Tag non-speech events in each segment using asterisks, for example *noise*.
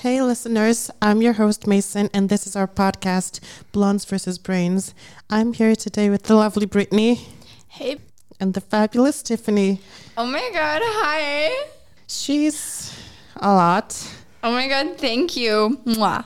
Hey, listeners, I'm your host, Mason, and this is our podcast, Blondes versus Brains. I'm here today with the lovely Brittany. Hey. And the fabulous Tiffany. Oh my god, hi. She's a lot. Oh my god, thank you. Mwah.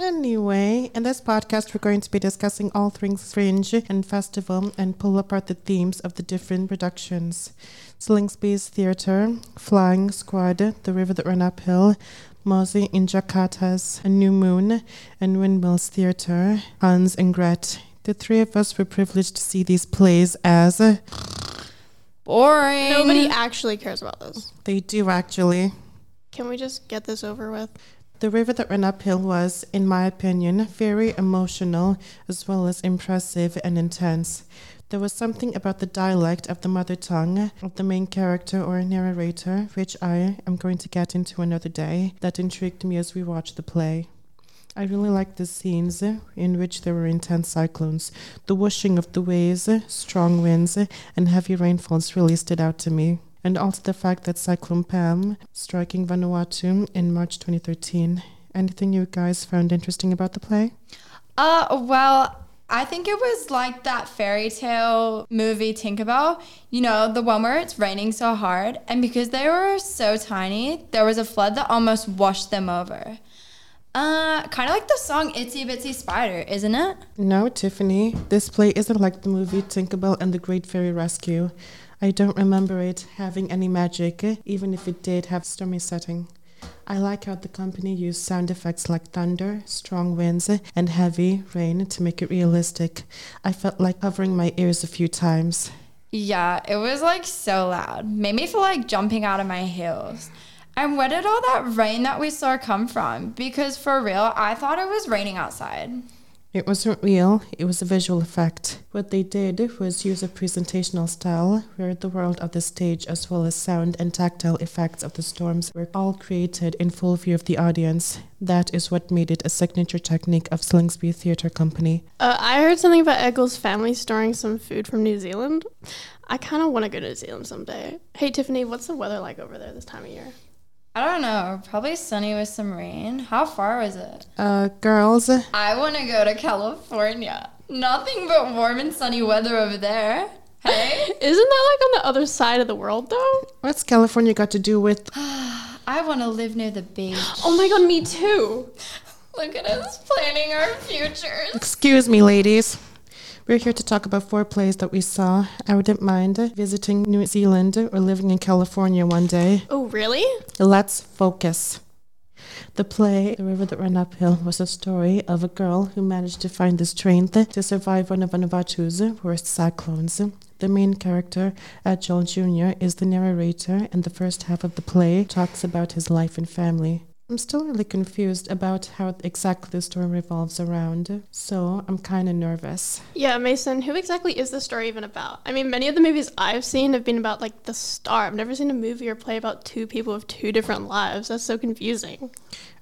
Anyway, in this podcast, we're going to be discussing all things fringe and festival and pull apart the themes of the different productions. Slingsby's Theatre, Flying Squad, The River That Ran Uphill, Mozi in Jakarta's A New Moon, and Windmills Theatre, Hans and Gret. The three of us were privileged to see these plays as boring. Nobody actually cares about this. They do actually. Can we just get this over with? The River That Ran Uphill was, in my opinion, very emotional as well as impressive and intense. There was something about the dialect of the mother tongue of the main character or narrator, which I am going to get into another day, that intrigued me as we watched the play. I really liked the scenes in which there were intense cyclones. The whooshing of the waves, strong winds, and heavy rainfalls really stood out to me. And also the fact that Cyclone Pam striking Vanuatu in March 2013. Anything you guys found interesting about the play? Uh, well, I think it was like that fairy tale movie Tinkerbell, you know, the one where it's raining so hard. And because they were so tiny, there was a flood that almost washed them over. Uh, kind of like the song Itsy Bitsy Spider, isn't it? No, Tiffany. This play isn't like the movie Tinkerbell and the Great Fairy Rescue. I don't remember it having any magic, even if it did have stormy setting. I like how the company used sound effects like thunder, strong winds, and heavy rain to make it realistic. I felt like covering my ears a few times. Yeah, it was like so loud. Made me feel like jumping out of my heels. And where did all that rain that we saw come from? Because for real, I thought it was raining outside. It wasn't real, it was a visual effect. What they did was use a presentational style where the world of the stage, as well as sound and tactile effects of the storms, were all created in full view of the audience. That is what made it a signature technique of Slingsby Theatre Company. Uh, I heard something about Eggle's family storing some food from New Zealand. I kind of want to go to New Zealand someday. Hey, Tiffany, what's the weather like over there this time of year? I don't know. Probably sunny with some rain. How far was it? Uh, girls. I want to go to California. Nothing but warm and sunny weather over there. Hey? *laughs* Isn't that like on the other side of the world though? What's California got to do with. *sighs* I want to live near the beach. Oh my god, me too. *laughs* Look at us planning our futures. Excuse me, ladies. We're here to talk about four plays that we saw. I wouldn't mind visiting New Zealand or living in California one day. Oh, really? Let's focus. The play, The River That Ran Uphill, was a story of a girl who managed to find the strength to survive one of Vanuatu's worst cyclones. The main character, Ed Joel Jr., is the narrator, and the first half of the play talks about his life and family. I'm still really confused about how exactly the story revolves around, so I'm kind of nervous. Yeah, Mason, who exactly is the story even about? I mean, many of the movies I've seen have been about like the star. I've never seen a movie or play about two people with two different lives. That's so confusing.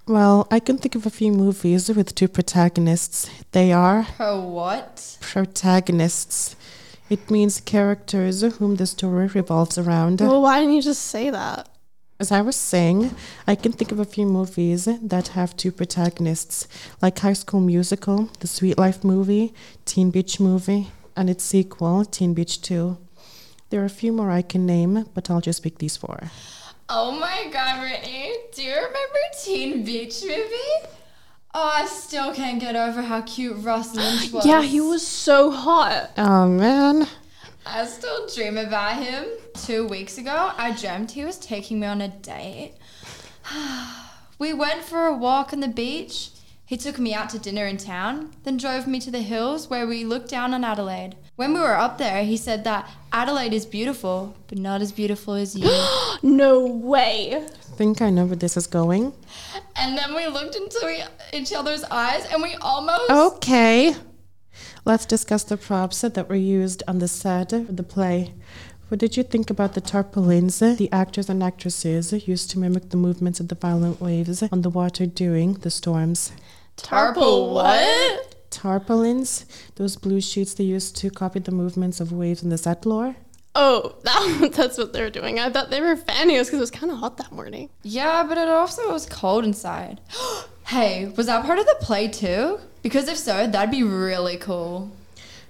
Well, I can think of a few movies with two protagonists. They are. Pro what? Protagonists. It means characters whom the story revolves around. Well, why didn't you just say that? As I was saying, I can think of a few movies that have two protagonists, like High School Musical, the Sweet Life movie, Teen Beach movie, and its sequel, Teen Beach 2. There are a few more I can name, but I'll just pick these four. Oh my god, Brittany, do you remember Teen Beach movie? Oh, I still can't get over how cute Ross Lynch was. *gasps* Yeah, he was so hot. Oh man. I still dream about him. Two weeks ago, I dreamt he was taking me on a date. *sighs* we went for a walk on the beach. He took me out to dinner in town, then drove me to the hills where we looked down on Adelaide. When we were up there, he said that Adelaide is beautiful, but not as beautiful as you. *gasps* no way. I think I know where this is going. And then we looked into each other's eyes and we almost. Okay. Let's discuss the props that were used on the set of the play. What did you think about the tarpaulins the actors and actresses used to mimic the movements of the violent waves on the water during the storms? Tarpal what? Tarpaulins, those blue sheets they used to copy the movements of waves in the set lore. Oh, *laughs* that, that's what they were doing. I thought they were fanning us because it was kind of hot that morning. Yeah, but it also was cold inside. *gasps* hey, was that part of the play too? Because if so, that'd be really cool.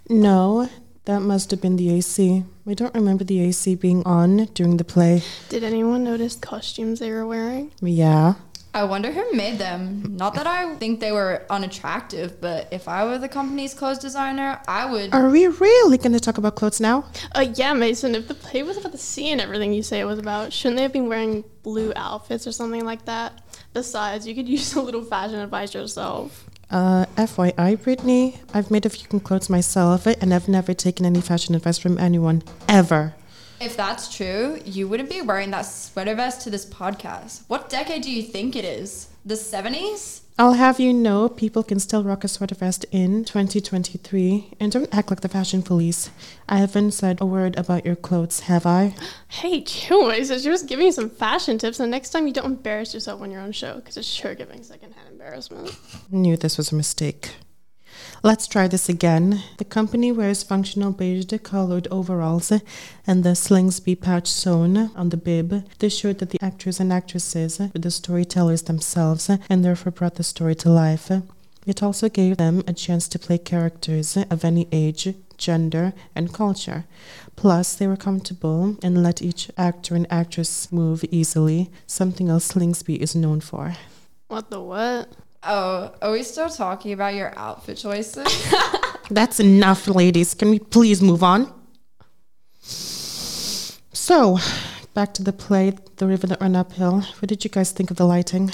No, that must have been the AC. I don't remember the AC being on during the play. Did anyone notice costumes they were wearing? Yeah. I wonder who made them. Not that I think they were unattractive, but if I were the company's clothes designer, I would. Are we really going to talk about clothes now? Uh, yeah, Mason, if the play was about the sea and everything you say it was about, shouldn't they have been wearing blue outfits or something like that? Besides, you could *laughs* use a little fashion advice yourself. Uh, FYI, Brittany, I've made a few clothes myself and I've never taken any fashion advice from anyone. Ever. If that's true, you wouldn't be wearing that sweater vest to this podcast. What decade do you think it is? The 70s? I'll have you know people can still rock a sweater vest in 2023 and don't act like the fashion police. I haven't said a word about your clothes, have I? Hey, chill, Mason. She was giving you some fashion tips, and next time you don't embarrass yourself on your own show because it's sure giving secondhand embarrassment. Knew this was a mistake. Let's try this again. The company wears functional beige colored overalls and the Slingsby pouch sewn on the bib. This showed that the actors and actresses were the storytellers themselves and therefore brought the story to life. It also gave them a chance to play characters of any age, gender, and culture. Plus, they were comfortable and let each actor and actress move easily, something else Slingsby is known for. What the what? Oh, are we still talking about your outfit choices? *laughs* That's enough, ladies. Can we please move on? So, back to the play, The River That Ran Uphill. What did you guys think of the lighting?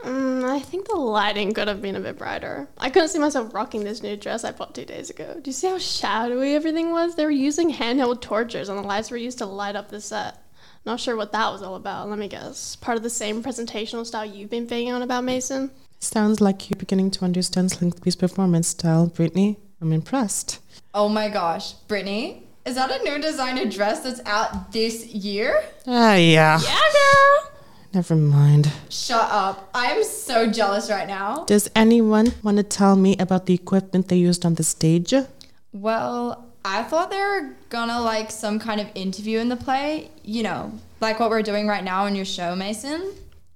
Mm, I think the lighting could have been a bit brighter. I couldn't see myself rocking this new dress I bought two days ago. Do you see how shadowy everything was? They were using handheld torches, and the lights were used to light up the set. Not sure what that was all about. Let me guess. Part of the same presentational style you've been banging on about, Mason? Sounds like you're beginning to understand Slingsby's performance style, Brittany. I'm impressed. oh my gosh, Brittany, is that a new designer dress that's out this year? Ah, yeah. Yeah, girl! Never mind. Shut up. I'm so jealous right now. Does anyone want to tell me about the equipment they used on the stage? Well, I thought they were gonna like some kind of interview in the play, you know, like what we're doing right now in your show, Mason.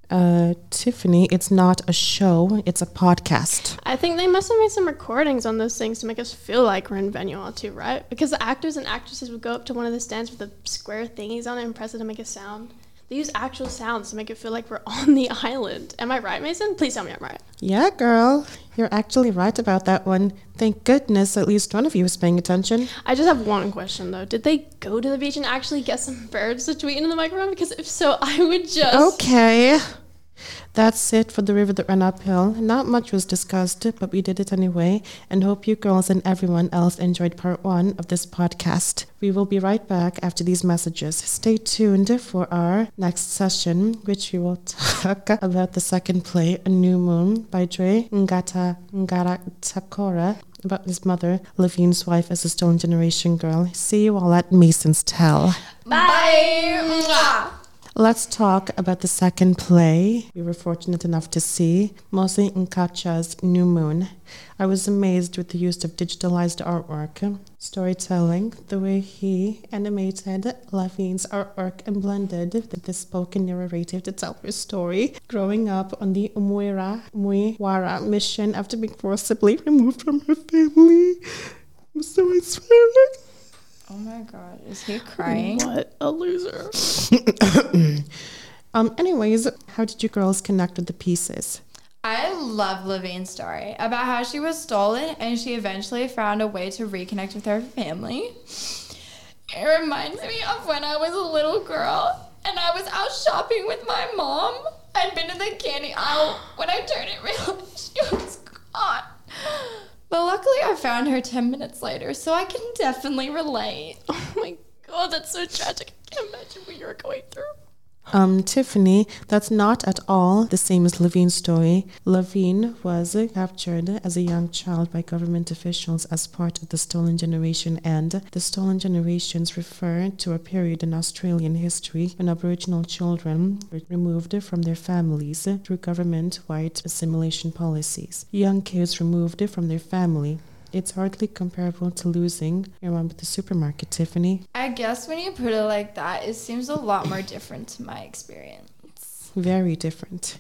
Uh, Tiffany, it's not a show, it's a podcast. I think they must have made some recordings on those things to make us feel like we're in Vanuatu, right? Because the actors and actresses would go up to one of the stands with the square thingies on it and press it to make a sound. They use actual sounds to make it feel like we're *laughs* on the island. Am I right, Mason? Please tell me I'm right. Yeah, girl. You're actually right about that one. Thank goodness at least one of you is paying attention. I just have one question though. Did they go to the beach and actually get some birds to tweet into the microphone? Because if so, I would just. Okay. That's it for the river that ran uphill. Not much was discussed, but we did it anyway, and hope you girls and everyone else enjoyed part one of this podcast. We will be right back after these messages. Stay tuned for our next session, which we will *laughs* talk about the second play, A New Moon, by Dre Ngata Ngara Takora, about his mother, Levine's wife, as a Stolen Generation girl. See you all at Mason's Tell. Bye. Mwah. Let's talk about the second play we were fortunate enough to see, Mosi Nkacha's New Moon. I was amazed with the use of digitalized artwork, storytelling, the way he animated Lavine's artwork and blended the spoken narrative to tell her story, growing up on the Umuira Muiwara mission after being forcibly removed from her family. I'm so. Oh my god, is he *laughs* crying? What a loser. *coughs* Um, anyways, how did you girls connect with the pieces? I love Levine's story about how she was stolen and she eventually found a way to reconnect with her family. It reminds me of when I was a little girl and I was out shopping with my mom. I'd been to the candy aisle when I turned and *laughs* realized she was gone. But luckily, I found her 10 minutes later, so I can definitely relate. *laughs* Oh my god, that's so tragic. I can't imagine what you were going through. Um, Tiffany, that's not at all the same as Levine's story. Levine was captured as a young child by government officials as part of the Stolen Generation, and the Stolen Generations refer to a period in Australian history when Aboriginal children were removed from their families through government wide assimilation policies. Young kids removed from their family It's hardly comparable to losing your mom at the supermarket, Tiffany. I guess when you put it like that, it seems a lot more different to my experience. Very different.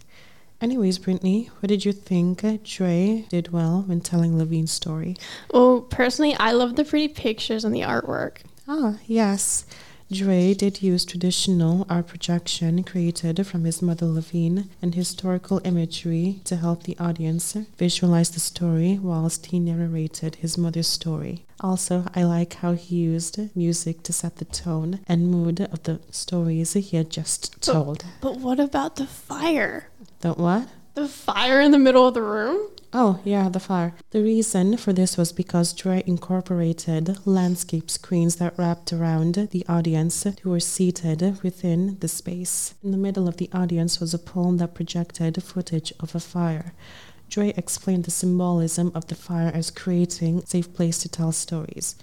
Anyways, Brittany, what did you think Dre did well when telling Levine's story? Well, personally, I love the pretty pictures and the artwork. Ah, yes. Dre did use traditional art projection created from his mother Levine and historical imagery to help the audience visualize the story whilst he narrated his mother's story. Also, I like how he used music to set the tone and mood of the stories he had just told. But what about the fire? The what? The fire in the middle of the room? Oh, yeah, the fire. The reason for this was because Dre incorporated landscape screens that wrapped around the audience who were seated within the space. In the middle of the audience was a pole that projected footage of a fire. Dre explained the symbolism of the fire as creating a safe place to tell stories.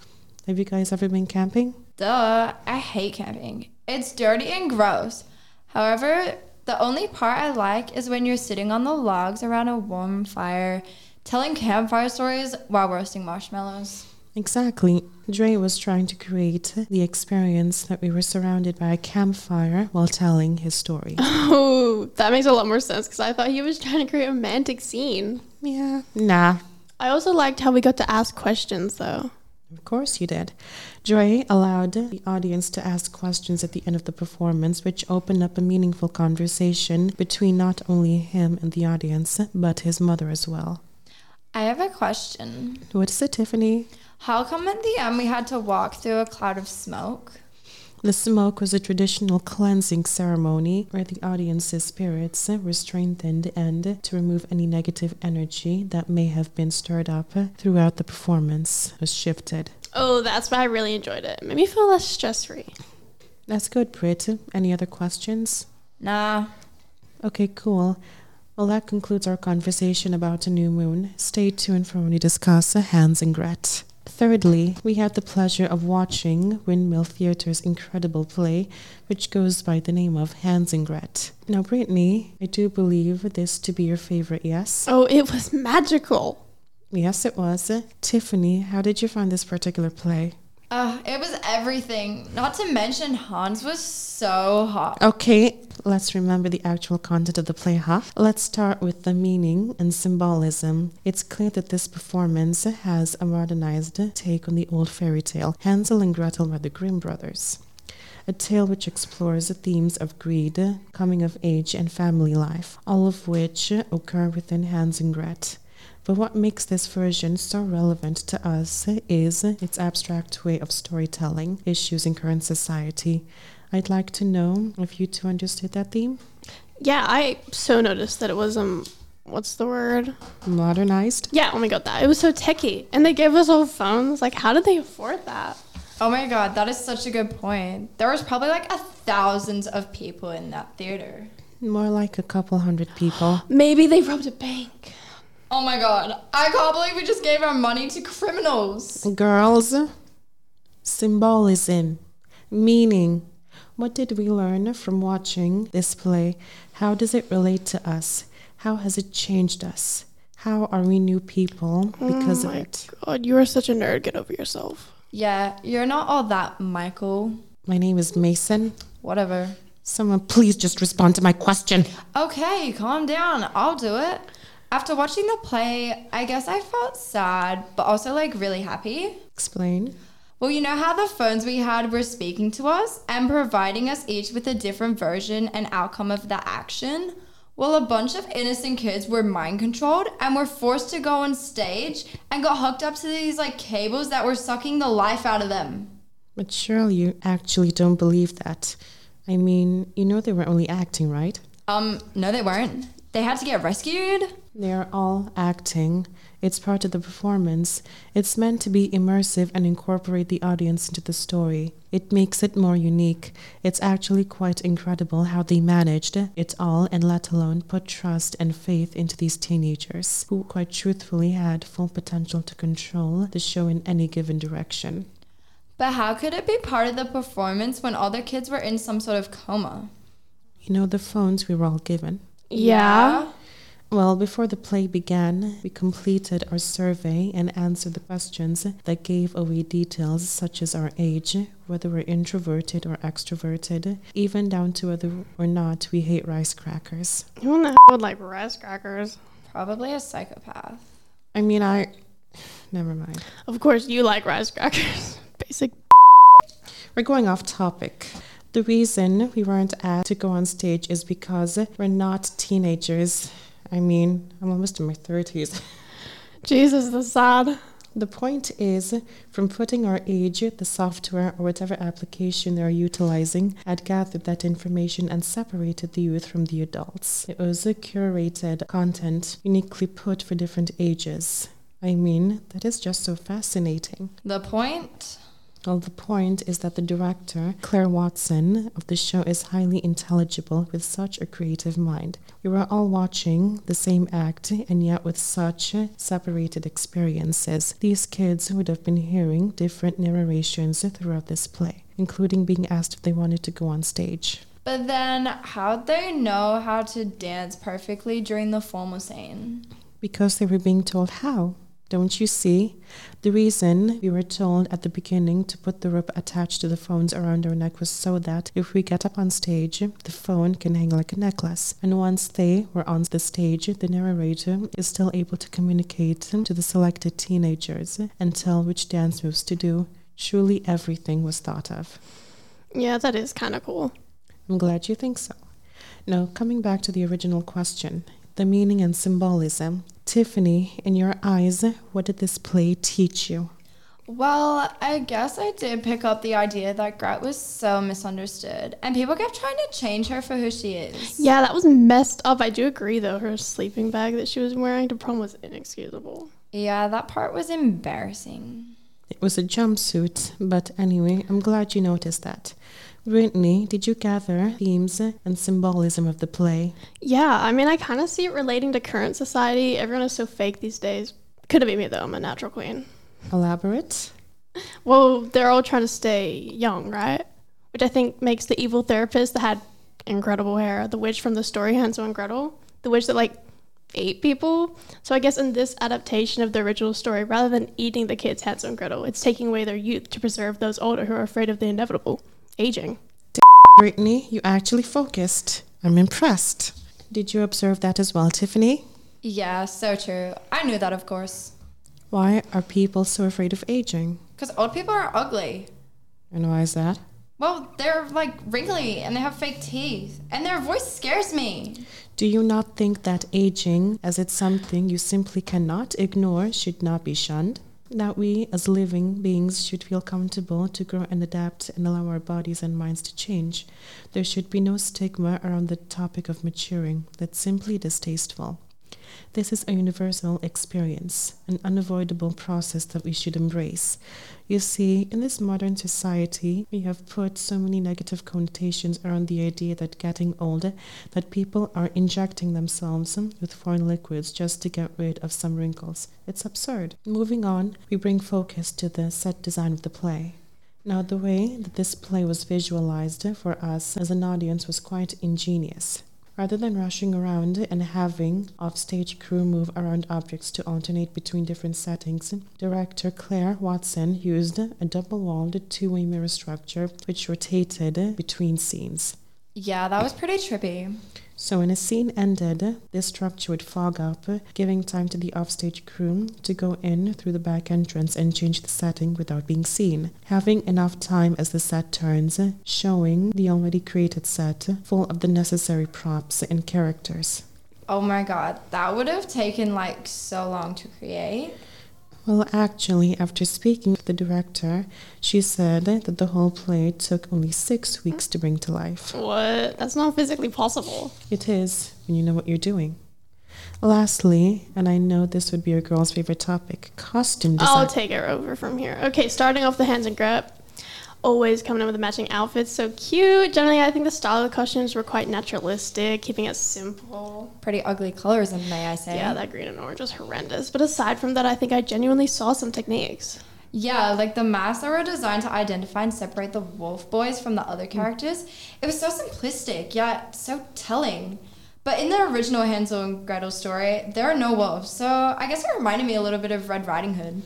Have you guys ever been camping? Duh, I hate camping. It's dirty and gross. However, the only part I like is when you're sitting on the logs around a warm fire, telling campfire stories while roasting marshmallows. Exactly. Dre was trying to create the experience that we were surrounded by a campfire while telling his story. *laughs* Oh, that makes a lot more sense because I thought he was trying to create a romantic scene. yeah, nah. I also liked how we got to ask questions though. Of course you did. Dre allowed the audience to ask questions at the end of the performance, which opened up a meaningful conversation between not only him and the audience, but his mother as well. I have a question. What is it, Tiffany? How come at the end we had to walk through a cloud of smoke? The smoke was a traditional cleansing ceremony where the audience's spirits were strengthened and to remove any negative energy that may have been stirred up throughout the performance was shifted. Oh, that's why I really enjoyed it. Made me feel less stress free. That's good, Brit. Any other questions? Nah. Okay, cool. Well, that concludes our conversation about a new moon. Stay tuned for when we discuss Hans and Gret. Thirdly, we had the pleasure of watching Windmill Theatre's incredible play, which goes by the name of Hans and Gret. Now, Brittany, I do believe this to be your favorite, yes? Oh, it was magical. Yes, it was. Tiffany, how did you find this particular play? Uh, it was everything. Not to mention Hans was so hot. Okay, let's remember the actual content of the play, huh? Let's start with the meaning and symbolism. It's clear that this performance has a modernized take on the old fairy tale Hansel and Gretel by the Grimm brothers. A tale which explores the themes of greed, coming of age, and family life, all of which occur within Hans and Gret. But what makes this version so relevant to us is its abstract way of storytelling issues in current society. I'd like to know if you two understood that theme. Yeah, I so noticed that it was um what's the word? Modernized? Yeah, oh my god, that. It was so techy. And they gave us old phones. Like how did they afford that? Oh my god, that is such a good point. There was probably like a thousands of people in that theater. More like a couple hundred people. *gasps* Maybe they robbed a bank. Oh my god, I can't believe we just gave our money to criminals. Girls, symbolism, meaning. What did we learn from watching this play? How does it relate to us? How has it changed us? How are we new people because oh of my it? God, you are such a nerd. Get over yourself. Yeah, you're not all that, Michael. My name is Mason. Whatever. Someone please just respond to my question. Okay, calm down. I'll do it. After watching the play, I guess I felt sad, but also like really happy. Explain. Well, you know how the phones we had were speaking to us and providing us each with a different version and outcome of the action? Well, a bunch of innocent kids were mind controlled and were forced to go on stage and got hooked up to these like cables that were sucking the life out of them. But surely you actually don't believe that. I mean, you know they were only acting, right? Um, no, they weren't. They had to get rescued. They are all acting. It's part of the performance. It's meant to be immersive and incorporate the audience into the story. It makes it more unique. It's actually quite incredible how they managed it all and let alone put trust and faith into these teenagers who quite truthfully had full potential to control the show in any given direction. But how could it be part of the performance when all the kids were in some sort of coma? You know the phones we were all given? Yeah. Well, before the play began, we completed our survey and answered the questions that gave away details such as our age, whether we're introverted or extroverted, even down to whether or not we hate rice crackers. Who in the hell would like rice crackers? Probably a psychopath. I mean, I. Never mind. Of course, you like rice crackers. *laughs* Basic. We're going off topic. The reason we weren't asked to go on stage is because we're not teenagers. I mean, I'm almost in my 30s. *laughs* Jesus, the sad. The point is, from putting our age, the software, or whatever application they're utilizing had gathered that information and separated the youth from the adults. It was a curated content uniquely put for different ages. I mean, that is just so fascinating. The point? Well, the point is that the director, Claire Watson, of the show is highly intelligible with such a creative mind. We were all watching the same act and yet with such separated experiences. These kids would have been hearing different narrations throughout this play, including being asked if they wanted to go on stage. But then, how'd they know how to dance perfectly during the formal scene? Because they were being told how. Don't you see? The reason we were told at the beginning to put the rope attached to the phones around our neck was so that if we get up on stage, the phone can hang like a necklace. And once they were on the stage, the narrator is still able to communicate to the selected teenagers and tell which dance moves to do. Truly, everything was thought of. Yeah, that is kind of cool. I'm glad you think so. Now, coming back to the original question the meaning and symbolism. Tiffany, in your eyes, what did this play teach you? Well, I guess I did pick up the idea that Gret was so misunderstood, and people kept trying to change her for who she is. Yeah, that was messed up. I do agree, though. Her sleeping bag that she was wearing to prom was inexcusable. Yeah, that part was embarrassing. It was a jumpsuit, but anyway, I'm glad you noticed that. Brittany, did you gather themes and symbolism of the play? Yeah, I mean, I kind of see it relating to current society. Everyone is so fake these days. Could have be me, though. I'm a natural queen. Elaborate? *laughs* Well, they're all trying to stay young, right? Which I think makes the evil therapist that had incredible hair, the witch from the story *laughs* Hansel and Gretel, the witch that like ate people. So I guess in this adaptation of the original story, rather than eating the kids Hansel and Gretel, it's taking away their youth to preserve those older who are afraid of the inevitable aging. Brittany, you actually focused. I'm impressed. Did you observe that as well, Tiffany? Yeah, so true. I knew that, of course. Why are people so afraid of aging? Because old people are ugly. And why is that? Well, they're like wrinkly and they have fake teeth, and their voice scares me. Do you not think that aging, as it's something you simply cannot ignore, should not be shunned? That we as living beings should feel comfortable to grow and adapt and allow our bodies and minds to change. There should be no stigma around the topic of maturing that's simply distasteful. This is a universal experience, an unavoidable process that we should embrace. You see, in this modern society, we have put so many negative connotations around the idea that getting older, that people are injecting themselves with foreign liquids just to get rid of some wrinkles. It's absurd. Moving on, we bring focus to the set design of the play. Now, the way that this play was visualized for us as an audience was quite ingenious. Rather than rushing around and having offstage crew move around objects to alternate between different settings, director Claire Watson used a double walled two way mirror structure which rotated between scenes. Yeah, that was pretty trippy. So when a scene ended, this structure would fog up, giving time to the offstage crew to go in through the back entrance and change the setting without being seen, having enough time as the set turns, showing the already created set full of the necessary props and characters. Oh my god, that would have taken like so long to create. Well, actually, after speaking with the director, she said that the whole play took only six weeks to bring to life. What? That's not physically possible. It is when you know what you're doing. Lastly, and I know this would be your girl's favorite topic, costume design. I'll take it over from here. Okay, starting off the Hans and Gret always coming in with matching outfits. So cute. Generally, I think the style of the costumes were quite naturalistic, keeping it simple. Pretty ugly colors, may I say. Yeah, that green and orange was horrendous. But aside from that, I think I genuinely saw some techniques. Yeah, like the masks that were designed to identify and separate the wolf boys from the other mm. characters. It was so simplistic, yet so telling. But in the original Hansel and Gretel story, there are no wolves, so I guess it reminded me a little bit of Red Riding Hood.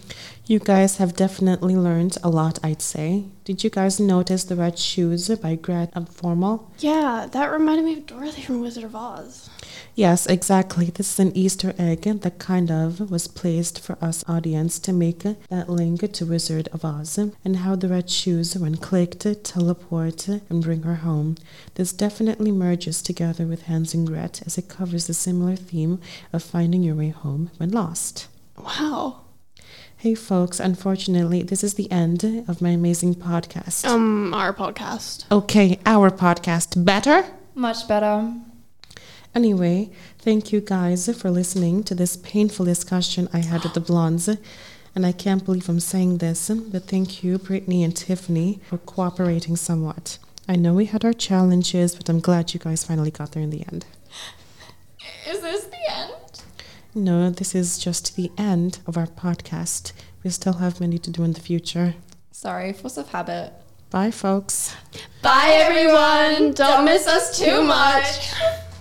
You guys have definitely learned a lot, I'd say. Did you guys notice the red shoes by Gret and Formal? Yeah, that reminded me of Dorothy from Wizard of Oz. Yes, exactly. This is an Easter egg that kind of was placed for us audience to make that link to Wizard of Oz and how the red shoes, when clicked, teleport and bring her home. This definitely merges together with Hans and Gret as it covers the similar theme of finding your way home when lost. Wow. Hey folks, unfortunately, this is the end of my amazing podcast. Um, our podcast. Okay, our podcast. Better? Much better. Anyway, thank you guys for listening to this painful discussion I had with the blondes. And I can't believe I'm saying this, but thank you, Brittany and Tiffany, for cooperating somewhat. I know we had our challenges, but I'm glad you guys finally got there in the end. Is this the end? No, this is just the end of our podcast. We still have many to do in the future. Sorry, force of habit. Bye, folks. Bye, everyone. Don't miss us too much.